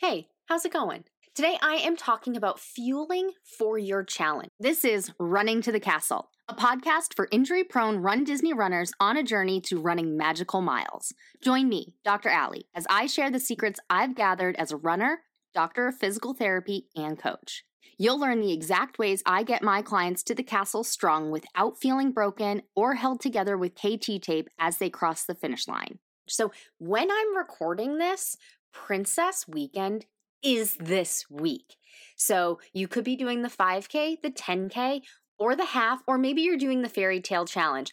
Hey, how's it going? Today I am talking about fueling for your challenge. This is Running to the Castle, a podcast for injury prone Run Disney runners on a journey to running magical miles. Join me, Dr. Ali, as I share the secrets I've gathered as a runner, doctor of physical therapy, and coach. You'll learn the exact ways I get my clients to the castle strong without feeling broken or held together with KT tape as they cross the finish line. So, when I'm recording this, Princess Weekend is this week. So you could be doing the 5K, the 10K, or the half, or maybe you're doing the fairy tale challenge.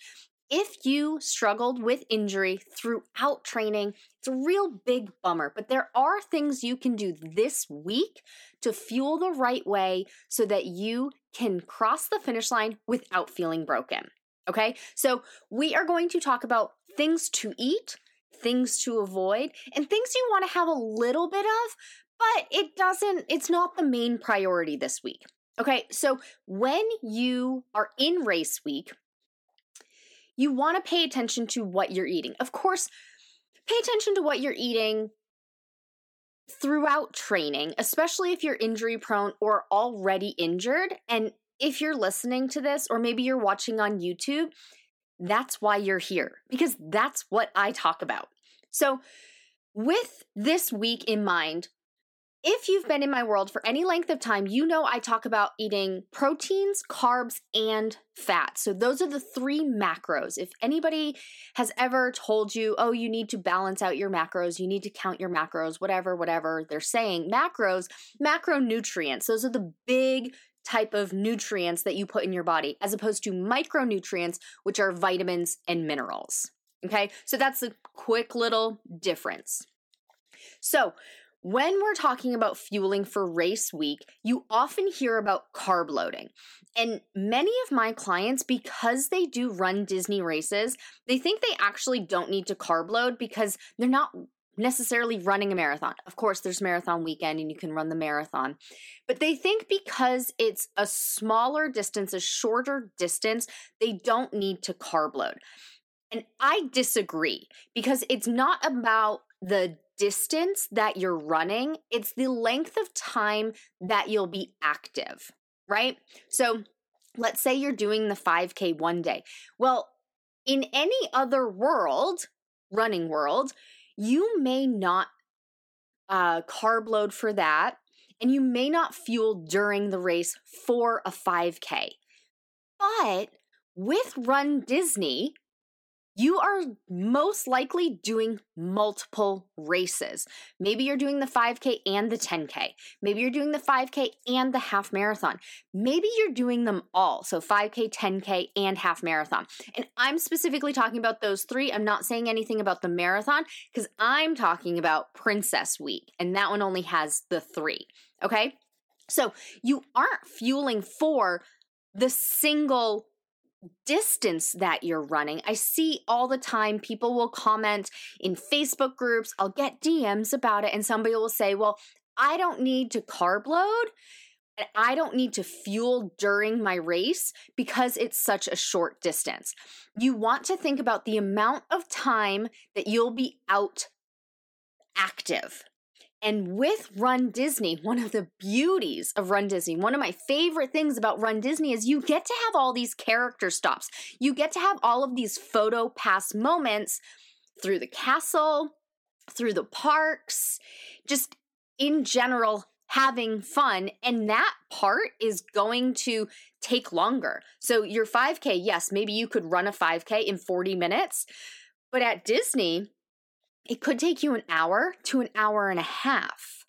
If you struggled with injury throughout training, it's a real big bummer, but there are things you can do this week to fuel the right way so that you can cross the finish line without feeling broken. Okay, so we are going to talk about things to eat, things to avoid, and things you want to have a little bit of, but it doesn't, it's not the main priority this week. Okay, so when you are in race week, you want to pay attention to what you're eating. Of course, pay attention to what you're eating throughout training, especially if you're injury prone or already injured. And if you're listening to this, or maybe you're watching on YouTube, that's why you're here, because that's what I talk about. So, with this week in mind, if you've been in my world for any length of time, you know I talk about eating proteins, carbs, and fat. So, those are the three macros. If anybody has ever told you, oh, you need to balance out your macros, you need to count your macros, whatever, whatever they're saying, macros, macronutrients, those are the big type of nutrients that you put in your body, as opposed to micronutrients, which are vitamins and minerals. Okay, so that's a quick little difference. So, when we're talking about fueling for race week, you often hear about carb loading. And many of my clients, because they do run Disney races, they think they actually don't need to carb load because they're not necessarily running a marathon. Of course, there's marathon weekend and you can run the marathon. But they think because it's a smaller distance, a shorter distance, they don't need to carb load. And I disagree because it's not about the distance that you're running, it's the length of time that you'll be active, right? So let's say you're doing the 5K one day. Well, in any other world, running world, you may not uh, carb load for that, and you may not fuel during the race for a 5K. But with Run Disney, you are most likely doing multiple races. Maybe you're doing the 5K and the 10K. Maybe you're doing the 5K and the half marathon. Maybe you're doing them all. So 5K, 10K, and half marathon. And I'm specifically talking about those three. I'm not saying anything about the marathon because I'm talking about Princess Week, and that one only has the three. Okay. So you aren't fueling for the single distance that you're running. I see all the time people will comment in Facebook groups, I'll get DMs about it, and somebody will say, Well, I don't need to carb load. And I don't need to fuel during my race because it's such a short distance. You want to think about the amount of time that you'll be out active. And with Run Disney, one of the beauties of Run Disney, one of my favorite things about Run Disney is you get to have all these character stops. You get to have all of these photo pass moments through the castle, through the parks, just in general having fun. And that part is going to take longer. So, your 5K, yes, maybe you could run a 5K in 40 minutes. But at Disney, it could take you an hour to an hour and a half.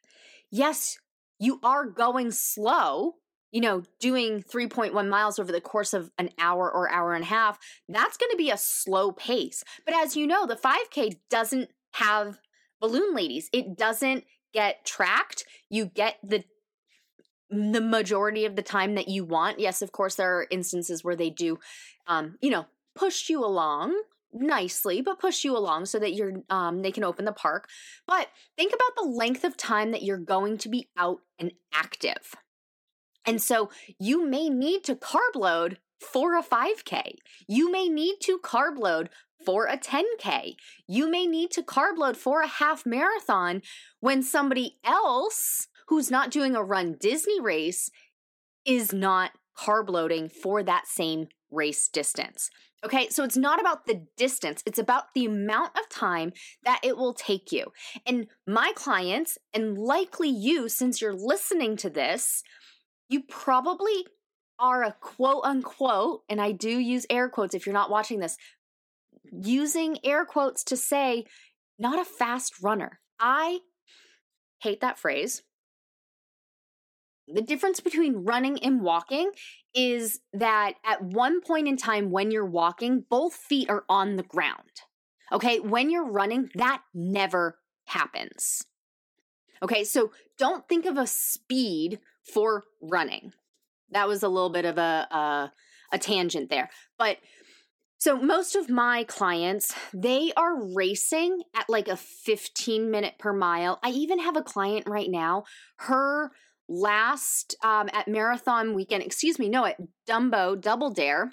Yes, you are going slow, you know, doing 3.1 miles over the course of an hour or hour and a half. That's going to be a slow pace. But as you know, the 5K doesn't have balloon ladies, it doesn't get tracked. You get the the majority of the time that you want. Yes, of course, there are instances where they do, um, you know, push you along nicely but push you along so that you're um they can open the park but think about the length of time that you're going to be out and active and so you may need to carb load for a 5k you may need to carb load for a 10K. You may need to carb load for a half marathon when somebody else who's not doing a run Disney race is not carb loading for that same race distance. Okay, so it's not about the distance, it's about the amount of time that it will take you. And my clients, and likely you, since you're listening to this, you probably are a quote unquote, and I do use air quotes if you're not watching this, using air quotes to say, not a fast runner. I hate that phrase. The difference between running and walking is that at one point in time when you're walking, both feet are on the ground. Okay, when you're running, that never happens. Okay, so don't think of a speed for running. That was a little bit of a, a, a tangent there. But so most of my clients, they are racing at like a 15 minute per mile. I even have a client right now, her last um, at marathon weekend, excuse me, no, at Dumbo Double Dare,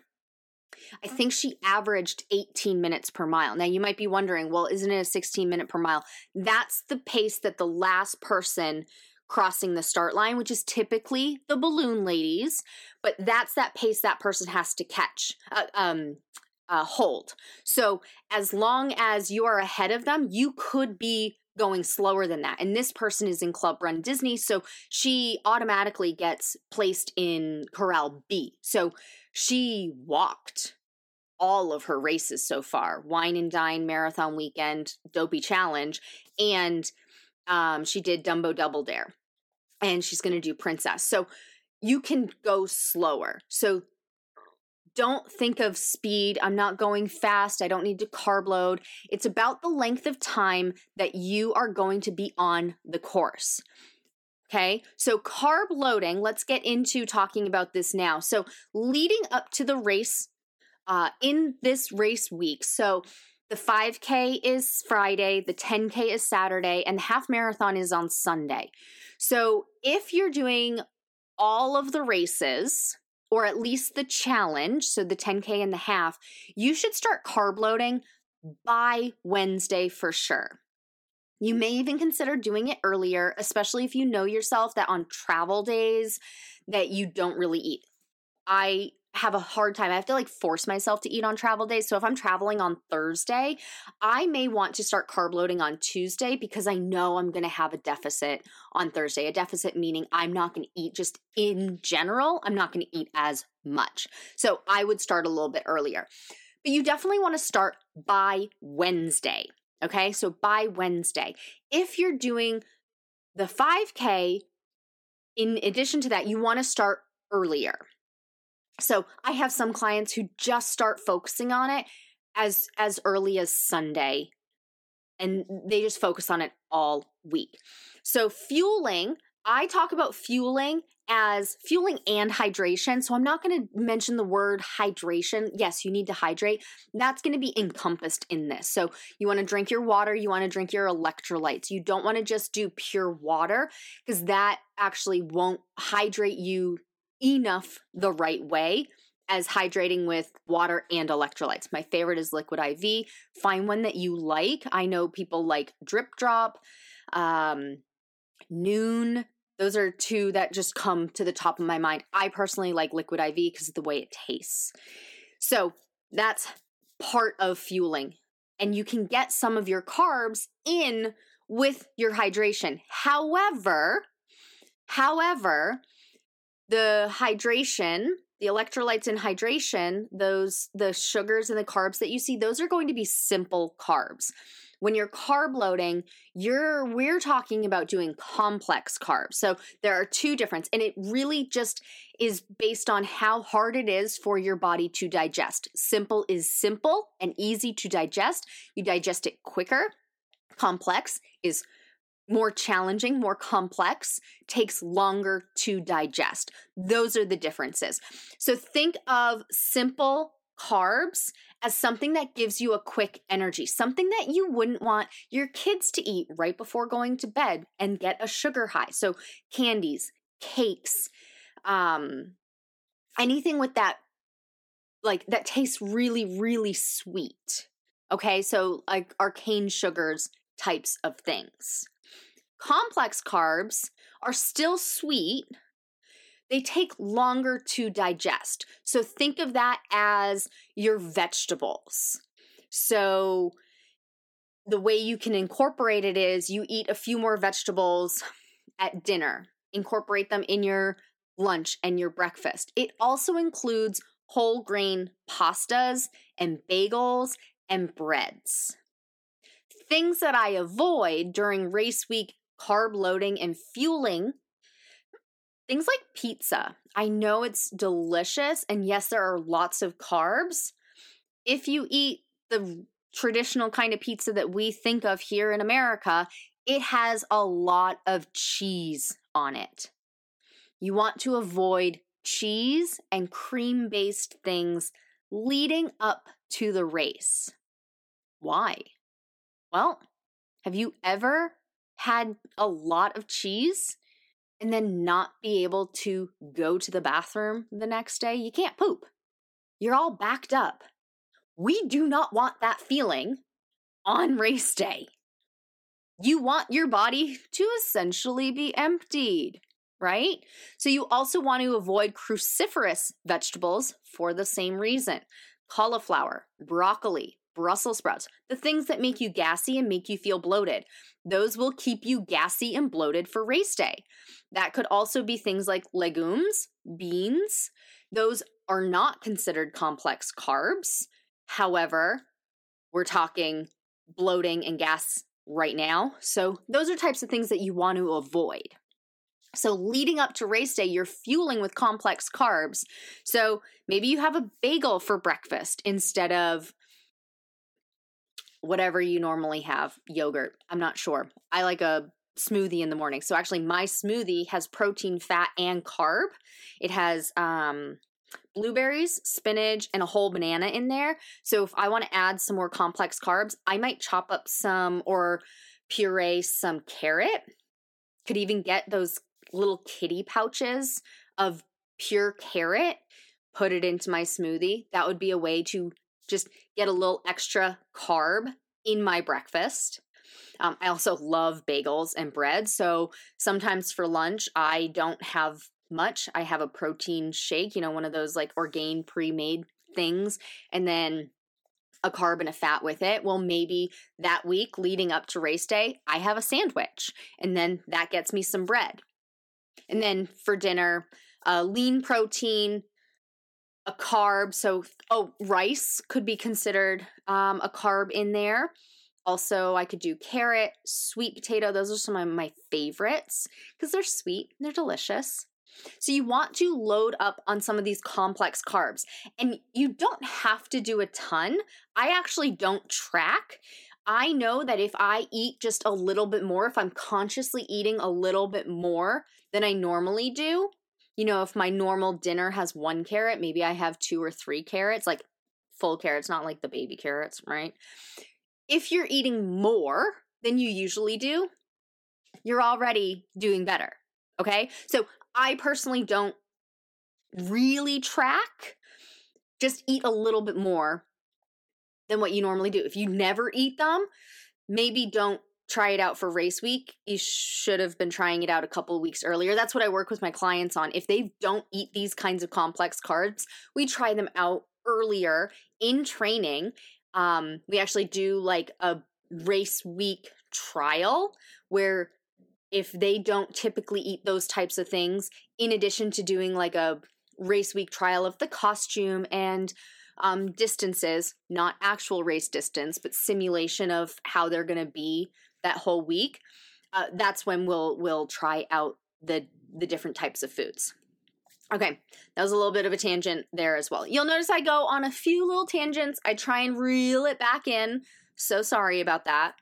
I think she averaged 18 minutes per mile. Now you might be wondering, well, isn't it a 16 minute per mile? That's the pace that the last person crossing the start line, which is typically the balloon ladies, but that's that pace that person has to catch, uh, um, uh, hold. So as long as you are ahead of them, you could be going slower than that. And this person is in Club Run Disney, so she automatically gets placed in Corral B. So she walked all of her races so far Wine and Dine Marathon Weekend, Dopey Challenge, and um, she did Dumbo Double Dare. And she's going to do Princess. So you can go slower. So don't think of speed. I'm not going fast. I don't need to carb load. It's about the length of time that you are going to be on the course. Okay, so carb loading, let's get into talking about this now. So, leading up to the race uh, in this race week, so the 5K is Friday, the 10K is Saturday, and the half marathon is on Sunday. So, if you're doing all of the races, or at least the challenge, so the 10K and the half, you should start carb loading by Wednesday for sure. You may even consider doing it earlier, especially if you know yourself that on travel days that you don't really eat. I have a hard time. I have to like force myself to eat on travel days. So if I'm traveling on Thursday, I may want to start carb loading on Tuesday because I know I'm going to have a deficit on Thursday. A deficit meaning I'm not going to eat just in general, I'm not going to eat as much. So I would start a little bit earlier. But you definitely want to start by Wednesday. Okay? So by Wednesday. If you're doing the 5K, in addition to that, you want to start earlier. So I have some clients who just start focusing on it as as early as Sunday and they just focus on it all week. So fueling, I talk about fueling as fueling and hydration. So I'm not going to mention the word hydration. Yes, you need to hydrate. That's going to be encompassed in this. So you want to drink your water, you want to drink your electrolytes. You don't want to just do pure water because that actually won't hydrate you enough the right way as hydrating with water and electrolytes. My favorite is Liquid IV. Find one that you like. I know people like Drip Drop, um, Nuun. Those are two that just come to the top of my mind. I personally like Liquid IV because of the way it tastes. So that's part of fueling. And you can get some of your carbs in with your hydration. However, however, the hydration the electrolytes and hydration those the sugars and the carbs that you see those are going to be simple carbs. When you're carb loading you're we're talking about doing complex carbs. So there are two difference and it really just is based on how hard it is for your body to digest. Simple is simple and easy to digest. You digest it quicker. Complex is more challenging, more complex, takes longer to digest. Those are the differences. So think of simple carbs as something that gives you a quick energy, something that you wouldn't want your kids to eat right before going to bed and get a sugar high. So candies, cakes, um anything with that like that tastes really really sweet Okay, so like arcane sugars types of things. Complex carbs are still sweet, they take longer to digest. So think of that as your vegetables. So the way you can incorporate it is you eat a few more vegetables at dinner, incorporate them in your lunch and your breakfast. It also includes whole grain pastas and bagels and breads. Things that I avoid during race week carb loading and fueling things like pizza. I know it's delicious, and yes, there are lots of carbs. If you eat the traditional kind of pizza that we think of here in America, it has a lot of cheese on it. You want to avoid cheese and cream based things leading up to the race. Why? Well, have you ever had a lot of cheese and then not be able to go to the bathroom the next day? You can't poop. You're all backed up. We do not want that feeling on race day. You want your body to essentially be emptied, right? So, you also want to avoid cruciferous vegetables for the same reason cauliflower, broccoli, Brussels sprouts, the things that make you gassy and make you feel bloated. Those will keep you gassy and bloated for race day. That could also be things like legumes, beans. Those are not considered complex carbs. However, we're talking bloating and gas right now. So, those are types of things that you want to avoid. So, leading up to race day, you're fueling with complex carbs. So, maybe you have a bagel for breakfast instead of whatever you normally have, yogurt. I'm not sure. I like a smoothie in the morning. So actually my smoothie has protein, fat and carb. It has um blueberries, spinach and a whole banana in there. So if I want to add some more complex carbs, I might chop up some or puree some carrot. Could even get those little kitty pouches of pure carrot, put it into my smoothie. That would be a way to just get a little extra carb in my breakfast. Um, I also love bagels and bread. So sometimes for lunch, I don't have much. I have a protein shake, you know, one of those like Orgain pre made things, and then a carb and a fat with it. Well, maybe that week leading up to race day, I have a sandwich, and then that gets me some bread. And then for dinner, uh, lean protein, a carb. So, oh, rice could be considered um, a carb in there. Also, I could do carrot, sweet potato. Those are some of my favorites because they're sweet, they're delicious. So, you want to load up on some of these complex carbs, and you don't have to do a ton. I actually don't track. I know that if I eat just a little bit more, if I'm consciously eating a little bit more than I normally do, you know, if my normal dinner has one carrot, maybe I have two or three carrots, like full carrots, not like the baby carrots, right? If you're eating more than you usually do, you're already doing better. Okay. So I personally don't really track, just eat a little bit more than what you normally do. If you never eat them, maybe don't try it out for race week, you should have been trying it out a couple weeks earlier. That's what I work with my clients on. If they don't eat these kinds of complex carbs, we try them out earlier in training. Um, we actually do like a race week trial where if they don't typically eat those types of things, in addition to doing like a race week trial of the costume and um, distances, not actual race distance, but simulation of how they're going to be that whole week, uh, that's when we'll we'll try out the the different types of foods. Okay, that was a little bit of a tangent there as well. You'll notice I go on a few little tangents. I try and reel it back in. So sorry about that.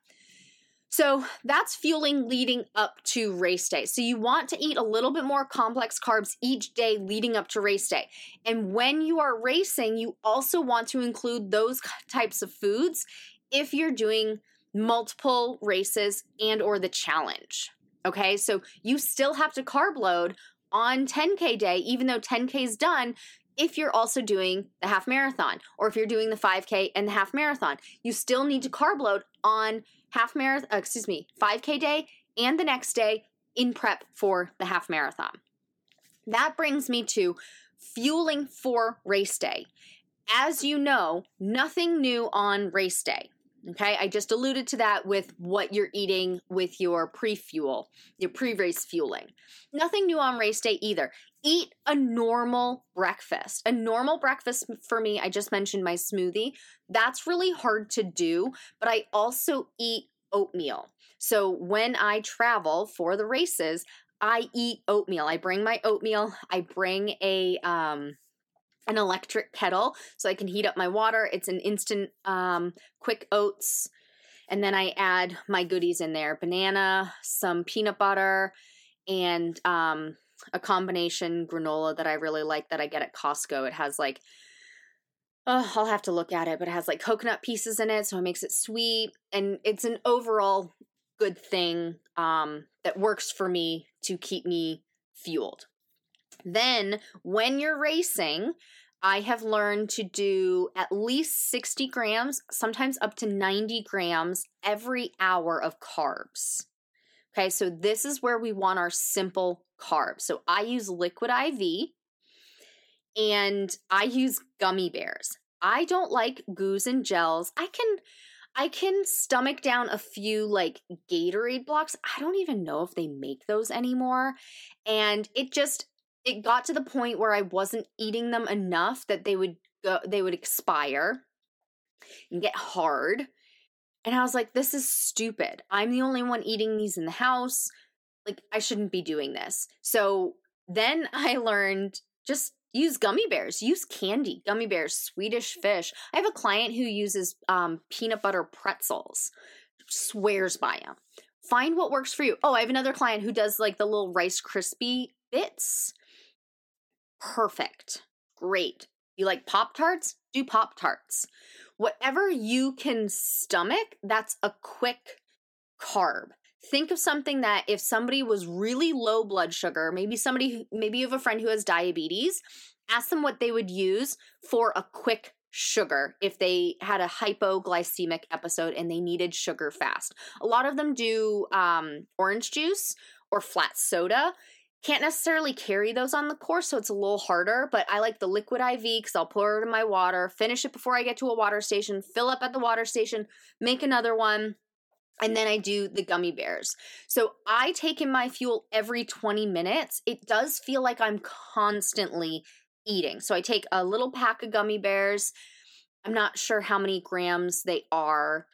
So that's fueling leading up to race day. So you want to eat a little bit more complex carbs each day leading up to race day. And when you are racing, you also want to include those types of foods if you're doing multiple races and or the challenge. Okay? So you still have to carb load on 10k day even though 10k is done, if you're also doing the half marathon or if you're doing the 5K and the half marathon. You still need to carb load on half marathon, uh, excuse me, 5K day and the next day in prep for the half marathon. That brings me to fueling for race day. As you know, nothing new on race day. Okay, I just alluded to that with what you're eating with your pre fuel, your pre race fueling. Nothing new on race day either. Eat a normal breakfast. A normal breakfast for me, I just mentioned my smoothie. That's really hard to do, but I also eat oatmeal. So when I travel for the races, I eat oatmeal. I bring my oatmeal. I bring a um an electric kettle so I can heat up my water. It's an instant um quick oats and then I add my goodies in there, banana, some peanut butter and um a combination granola that I really like that I get at Costco. It has like oh, I'll have to look at it, but it has like coconut pieces in it, so it makes it sweet and it's an overall good thing um, that works for me to keep me fueled. Then, when you're racing, I have learned to do at least 60 grams, sometimes up to 90 grams every hour of carbs. Okay, so this is where we want our simple carbs. So I use liquid IV and I use gummy bears. I don't like goos and gels. I can I can stomach down a few like Gatorade blocks. I don't even know if they make those anymore. And it just it got to the point where I wasn't eating them enough that they would go they would expire and get hard. And I was like, this is stupid. I'm the only one eating these in the house. Like, I shouldn't be doing this. So then I learned just use gummy bears, use candy, gummy bears, Swedish fish. I have a client who uses um, peanut butter pretzels, swears by them. Find what works for you. Oh, I have another client who does like the little Rice Krispie bits. Perfect. Great. You like Pop Tarts? Do Pop Tarts. Whatever you can stomach, that's a quick carb. Think of something that if somebody was really low blood sugar, maybe somebody, maybe you have a friend who has diabetes, ask them what they would use for a quick sugar if they had a hypoglycemic episode and they needed sugar fast. A lot of them do um, orange juice or flat soda. Can't necessarily carry those on the course, so it's a little harder, but I like the liquid IV because I'll pour it in my water, finish it before I get to a water station, fill up at the water station, make another one, and then I do the gummy bears. So I take in my fuel every 20 minutes. It does feel like I'm constantly eating. So I take a little pack of gummy bears. I'm not sure how many grams they are.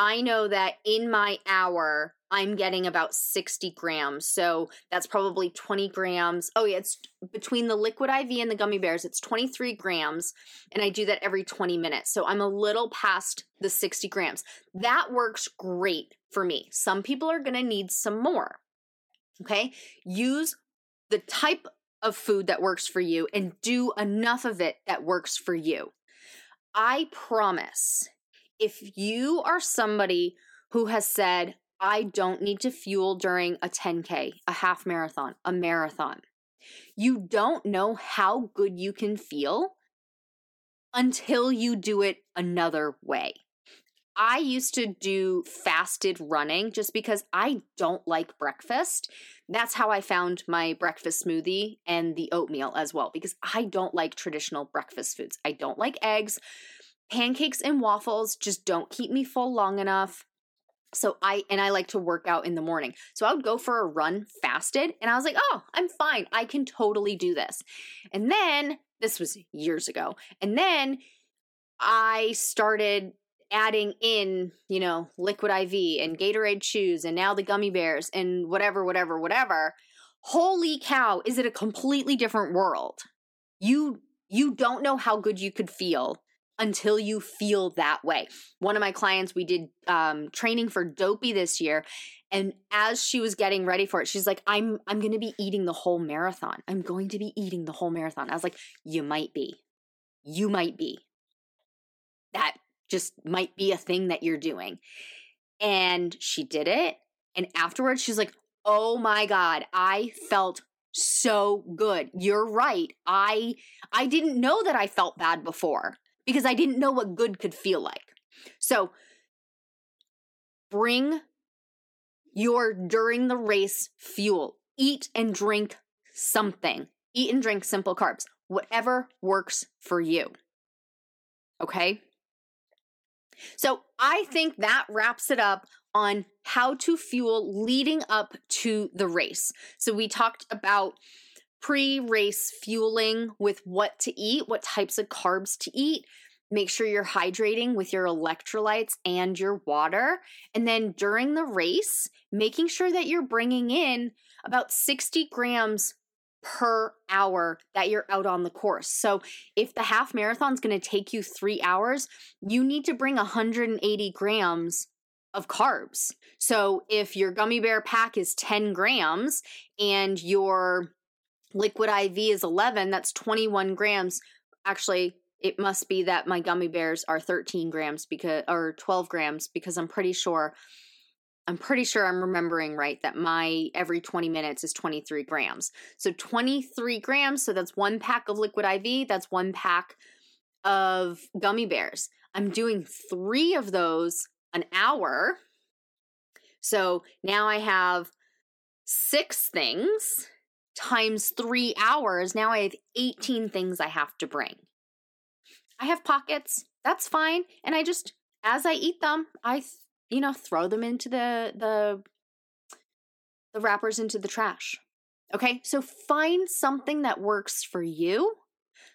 I know that in my hour, I'm getting about 60 grams. So that's probably 20 grams. Oh, yeah, it's between the liquid IV and the gummy bears, it's 23 grams. And I do that every 20 minutes. So I'm a little past the 60 grams. That works great for me. Some people are going to need some more. Okay. Use the type of food that works for you and do enough of it that works for you. I promise if you are somebody who has said, I don't need to fuel during a 10K, a half marathon, a marathon, you don't know how good you can feel until you do it another way. I used to do fasted running just because I don't like breakfast. That's how I found my breakfast smoothie and the oatmeal as well, because I don't like traditional breakfast foods. I don't like eggs. Pancakes and waffles just don't keep me full long enough. So I and I like to work out in the morning. So I would go for a run fasted and I was like, "Oh, I'm fine. I can totally do this." And then this was years ago. And then I started adding in, you know, liquid IV and Gatorade chews and now the gummy bears and whatever, whatever, whatever. Holy cow, is it a completely different world? You you don't know how good you could feel until you feel that way. One of my clients, we did um, training for Dopey this year, and as she was getting ready for it, she's like, "I'm I'm going to be eating the whole marathon. I'm going to be eating the whole marathon." I was like, "You might be, you might be." That just might be a thing that you're doing. And she did it. And afterwards, she's like, oh my God, I felt so good. You're right. I I didn't know that I felt bad before because I didn't know what good could feel like. So bring your during the race fuel. Eat and drink something. Eat and drink simple carbs. Whatever works for you. Okay? So I think that wraps it up on how to fuel leading up to the race. So we talked about pre race fueling with what to eat, what types of carbs to eat. Make sure you're hydrating with your electrolytes and your water. And then during the race, making sure that you're bringing in about 60 grams per hour that you're out on the course. So if the half marathon is going to take you three hours, you need to bring 180 grams of carbs. So if your gummy bear pack is 10 grams and your liquid IV is 11, that's 21 grams. Actually, it must be that my gummy bears are 13 grams because or 12 grams because I'm pretty sure I'm pretty sure I'm remembering right that my every 20 minutes is 23 grams. So 23 grams, so that's one pack of liquid IV, that's one pack of gummy bears. I'm doing three of those an hour. So now I have six things times three hours. Now I have 18 things I have to bring. I have pockets. That's fine. And I just, as I eat them, I you know, throw them into the the the wrappers into the trash. Okay? So find something that works for you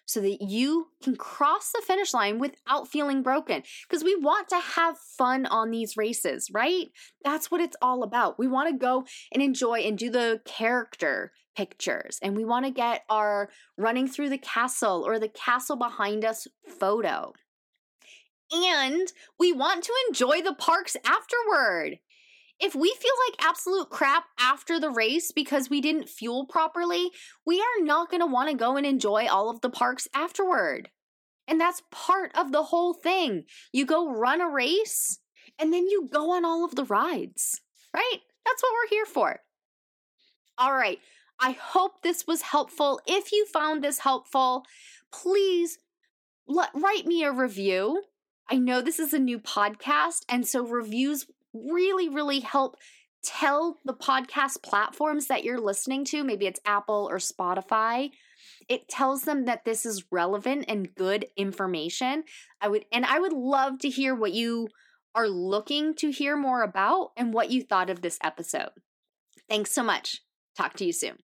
so that you can cross the finish line without feeling broken because we want to have fun on these races, right? That's what it's all about. We want to go and enjoy and do the character pictures and we want to get our running through the castle or the castle behind us photo and we want to enjoy the parks afterward. If we feel like absolute crap after the race because we didn't fuel properly, we are not going to want to go and enjoy all of the parks afterward. And that's part of the whole thing. You go run a race and then you go on all of the rides, right? That's what we're here for. All right. I hope this was helpful. If you found this helpful, please let, write me a review. I know this is a new podcast, and so reviews really, really help tell the podcast platforms that you're listening to, maybe it's Apple or Spotify, it tells them that this is relevant and good information. I would and I would love to hear what you are looking to hear more about and what you thought of this episode. Thanks so much. Talk to you soon.